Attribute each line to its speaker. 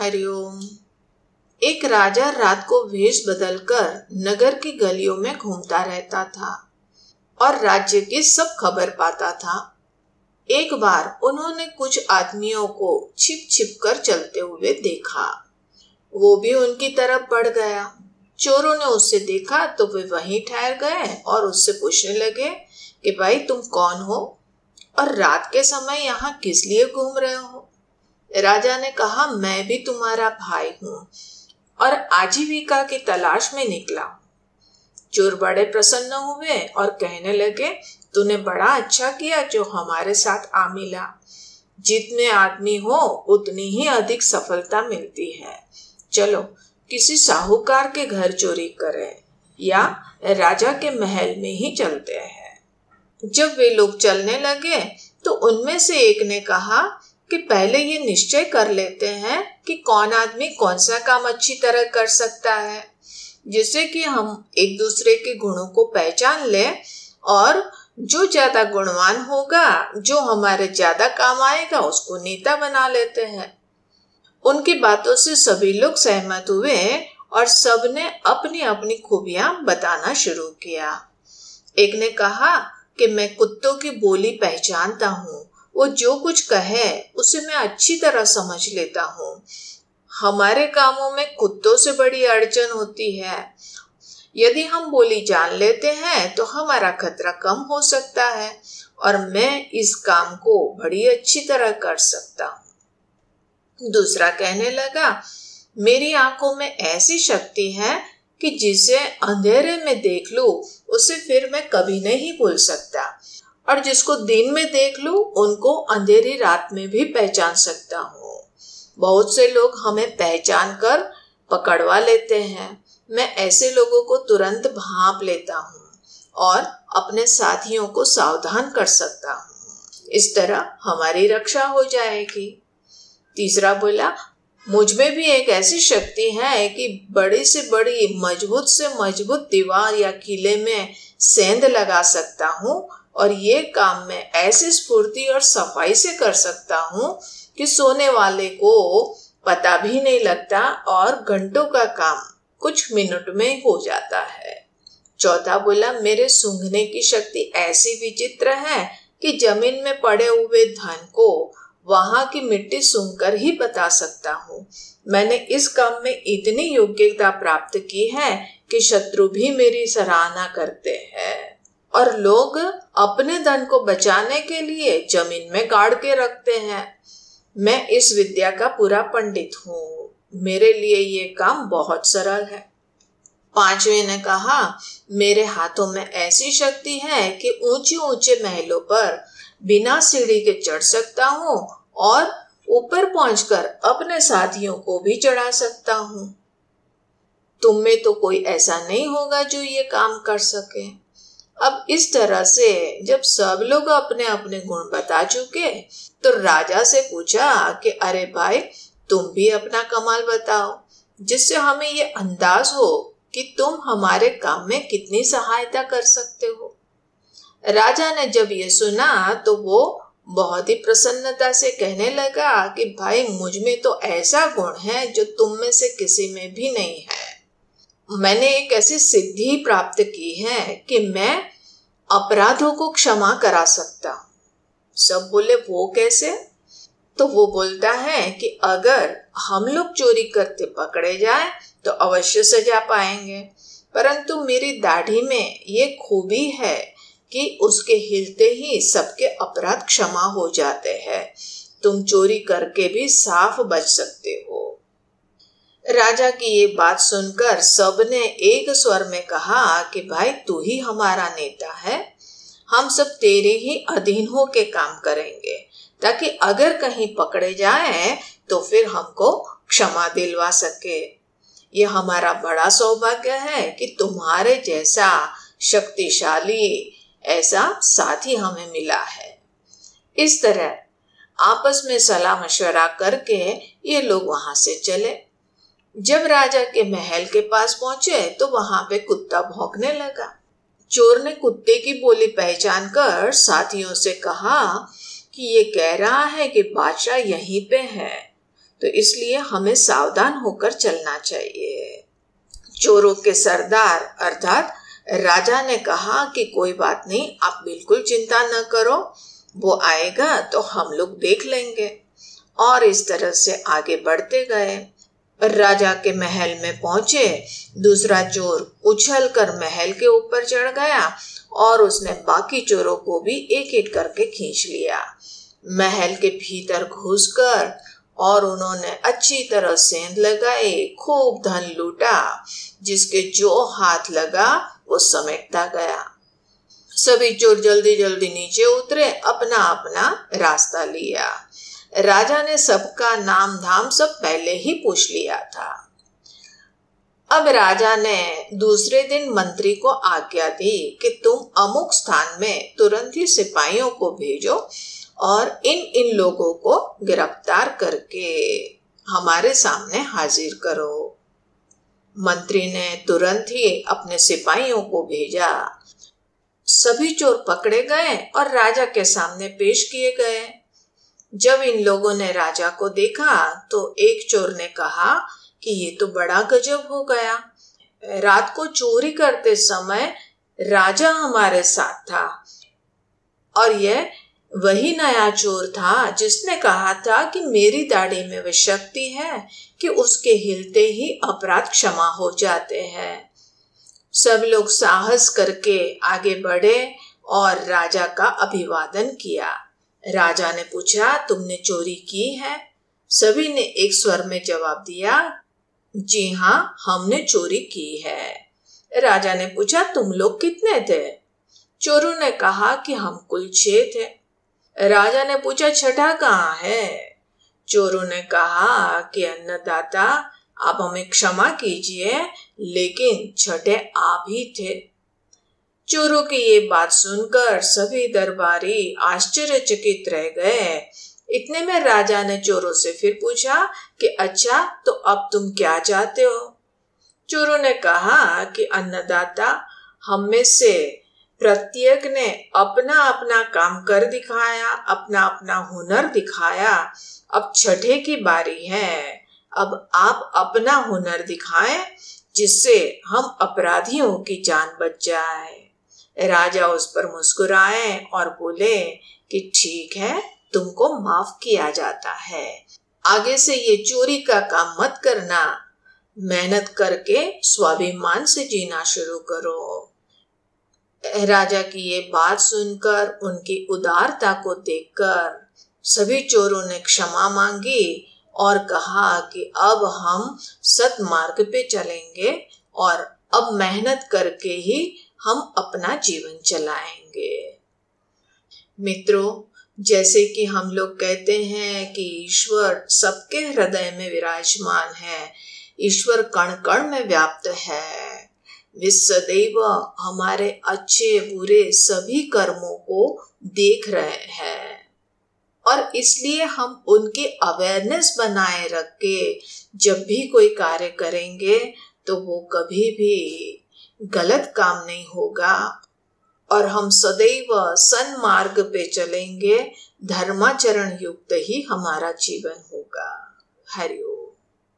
Speaker 1: हरिओम। एक राजा रात को वेश बदलकर नगर की गलियों में घूमता रहता था और राज्य की सब खबर पाता था। एक बार उन्होंने कुछ आदमियों को छिप छिप कर चलते हुए देखा। वो भी उनकी तरफ़ बढ़ गया। चोरों ने उससे देखा तो वे वहीं ठहर गए और उससे पूछने लगे कि भाई तुम कौन हो और रात के समय यहाँ किस लिए घूम रहे हो? राजा ने कहा, मैं भी तुम्हारा भाई हूँ और आजीविका की तलाश में निकला चोर बड़े प्रसन्न हुए और कहने लगे, तूने बड़ा अच्छा किया जो हमारे साथ आ मिला। जितने आदमी हो, उतनी ही अधिक सफलता मिलती है। चलो, किसी साहूकार के घर चोरी करें या राजा के महल में ही चलते हैं। जब वे लोग चलने लगे तो उनमें से एक ने कहा कि पहले ये निश्चय कर लेते हैं कि कौन आदमी कौन सा काम अच्छी तरह कर सकता है, जिससे कि हम एक दूसरे के गुणों को पहचान ले और जो ज़्यादा गुणवान होगा, जो हमारे ज़्यादा काम आएगा, उसको नेता बना लेते हैं। उनकी बातों से सभी लोग सहमत हुए और सबने अपनी अपनी खूबियाँ बताना शुरू किया। एक ने कहा कि मैं कुत्तों की बोली पहचानता हूँ वो जो कुछ कहे, उसे मैं अच्छी तरह समझ लेता हूँ। हमारे कामों में कुत्तों से बड़ी अड़चन होती है। यदि हम बोली जान लेते हैं तो हमारा खतरा कम हो सकता है, और मैं इस काम को बड़ी अच्छी तरह कर सकता हूँ। दूसरा कहने लगा, मेरी आँखों में ऐसी शक्ति है कि जिसे अंधेरे में देख लू, उसे फिर मैं कभी नहीं भूल सकता। और जिसको दिन में देख लू, उनको अंधेरी रात में भी पहचान सकता हूँ। बहुत से लोग हमें पहचान कर पकड़वा लेते हैं। मैं ऐसे लोगों को तुरंत भाप लेता हूँ और अपने साथियों को सावधान कर सकता हूँ। इस तरह हमारी रक्षा हो जाएगी। तीसरा बोला, मुझमें भी एक ऐसी शक्ति है कि बड़ी से बड़ी, मज़बूत से मज़बूत दीवार या किले में सेंध लगा सकता हूँ और ये काम मैं ऐसी स्फूर्ति और सफ़ाई से कर सकता हूँ कि सोने वाले को पता भी नहीं लगता और घंटों का काम कुछ मिनट में हो जाता है। चौथा बोला, मेरे सूंघने की शक्ति ऐसी विचित्र है कि ज़मीन में पड़े हुए धन को वहाँ की मिट्टी सुनकर ही बता सकता हूँ। मैंने इस काम में इतनी योग्यता प्राप्त की है कि शत्रु भी मेरी सराहना करते हैं। और लोग अपने धन को बचाने के लिए ज़मीन में गाड़ के रखते हैं। मैं इस विद्या का पूरा पंडित हूँ। मेरे लिए ये काम बहुत सरल है। पांचवे ने कहा, मेरे हाथों में ऐसी शक्ति है कि ऊँचे ऊँचे महलों पर बिना सीढ़ी के चढ़ सकता हूँ और ऊपर पहुंचकर अपने साथियों को भी चढ़ा सकता हूँ। तुम में तो कोई ऐसा नहीं होगा जो ये काम कर सके। अब इस तरह से जब सब लोग अपने अपने गुण बता चुके तो राजा से पूछा कि, अरे भाई, तुम भी अपना कमाल बताओ, जिससे हमें ये अंदाज हो कि तुम हमारे काम में कितनी सहायता कर सकते हो? राजा ने जब ये सुना तो वो बहुत ही प्रसन्नता से कहने लगा कि, भाई, मुझमें तो ऐसा गुण है जो तुम में से किसी में भी नहीं है। मैंने एक ऐसी सिद्धि प्राप्त की है कि मैं अपराधों को क्षमा करा सकता सब बोले, वो कैसे? तो वो बोलता है कि अगर हम लोग चोरी करते पकड़े जाए तो अवश्य सजा पाएँगे। परंतु मेरी दाढ़ी में ये खूबी है कि उसके हिलते ही सबके अपराध क्षमा हो जाते हैं। तुम चोरी करके भी साफ़ बच सकते हो। राजा की ये बात सुनकर सबने एक स्वर में कहा कि भाई तू ही हमारा नेता है। हम सब तेरे ही अधीन हो के काम करेंगे। ताकि अगर कहीं पकड़े जाए तो फिर हमको क्षमा दिलवा सके। ये हमारा बड़ा सौभाग्य है कि तुम्हारे जैसा शक्तिशाली ऐसा साथी हमें मिला है। इस तरह आपस में सलाह मशवरा करके ये लोग वहाँ से चले। जब राजा के महल के पास पहुँचे तो वहाँ पे कुत्ता भौंकने लगा। चोर ने कुत्ते की बोली पहचान कर साथियों से कहा कि ये कह रहा है कि बादशाह यहीं पे है तो इसलिए हमें सावधान होकर चलना चाहिए। चोरों के सरदार, अर्थात राजा ने कहा कि कोई बात नहीं, आप बिल्कुल चिंता न करो, वो आएगा तो हम लोग देख लेंगे। और इस तरह से आगे बढ़ते गए। राजा के महल में पहुँचे, दूसरा चोर उछल कर महल के ऊपर चढ़ गया और उसने बाकी चोरों को भी एक एक करके खींच लिया। महल के भीतर घुसकर और उन्होंने अच्छी तरह सेंध लगाए, खूब धन लूटा, जिसके जो हाथ लगा वो समेटता गया। सभी चोर जल्दी जल्दी नीचे उतरे अपना अपना रास्ता लिया। राजा ने सबका नाम धाम सब पहले ही पूछ लिया था। अब राजा ने दूसरे दिन मंत्री को आज्ञा दी कि तुम अमुक स्थान में तुरंत ही सिपाहियों को भेजो और इन इन लोगों को गिरफ़्तार करके हमारे सामने हाजिर करो। मंत्री ने तुरंत ही अपने सिपाहियों को भेजा। सभी चोर पकड़े गए और राजा के सामने पेश किए गए। जब इन लोगों ने राजा को देखा तो एक चोर ने कहा कि ये तो बड़ा गजब हो गया। रात को चोरी करते समय राजा हमारे साथ था। और यह वही नया चोर था जिसने कहा था कि मेरी दाढ़ी में वह शक्ति है कि उसके हिलते ही अपराध क्षमा हो जाते हैं। सब लोग साहस करके आगे बढ़े और राजा का अभिवादन किया। राजा ने पूछा, तुमने चोरी की है? सभी ने एक स्वर में जवाब दिया, जी हाँ हमने चोरी की है। राजा ने पूछा, तुम लोग कितने थे? चोरों ने कहा कि हम कुल छह थे। राजा ने पूछा, छठा कहाँ है? चोरों ने कहा कि, अन्नदाता, आप हमें क्षमा कीजिए, लेकिन छठे आप ही थे। चोरों की ये बात सुनकर सभी दरबारी आश्चर्यचकित रह गए। इतने में राजा ने चोरों से फिर पूछा कि अच्छा तो अब तुम क्या चाहते हो? चोरों ने कहा कि, अन्नदाता, हम में से प्रत्येक ने अपना अपना काम कर दिखाया अपना अपना हुनर दिखाया। अब छठे की बारी है। अब आप अपना हुनर दिखाएँ, जिससे हम अपराधियों की जान बच जाए। राजा उस पर मुस्कुराए और बोले कि ठीक है, तुमको माफ़ किया जाता है। आगे से ये चोरी का काम मत करना। मेहनत करके स्वाभिमान से जीना शुरू करो। राजा की ये बात सुनकर, उनकी उदारता को देखकर सभी चोरों ने क्षमा मांगी और कहा कि अब हम सत मार्ग पे चलेंगे और अब मेहनत करके ही हम अपना जीवन चलाएँगे। मित्रों, जैसे कि हम लोग कहते हैं कि ईश्वर सबके हृदय में विराजमान है, ईश्वर कण कण में व्याप्त है। वे सदैव हमारे अच्छे, बुरे सभी कर्मों को देख रहे हैं और इसलिए हम उनके अवेयरनेस बनाए रख के जब भी कोई कार्य करेंगे तो वो कभी भी गलत काम नहीं होगा और हम सदैव सन्मार्ग पे चलेंगे, धर्माचरण युक्त ही हमारा जीवन होगा। हरिओम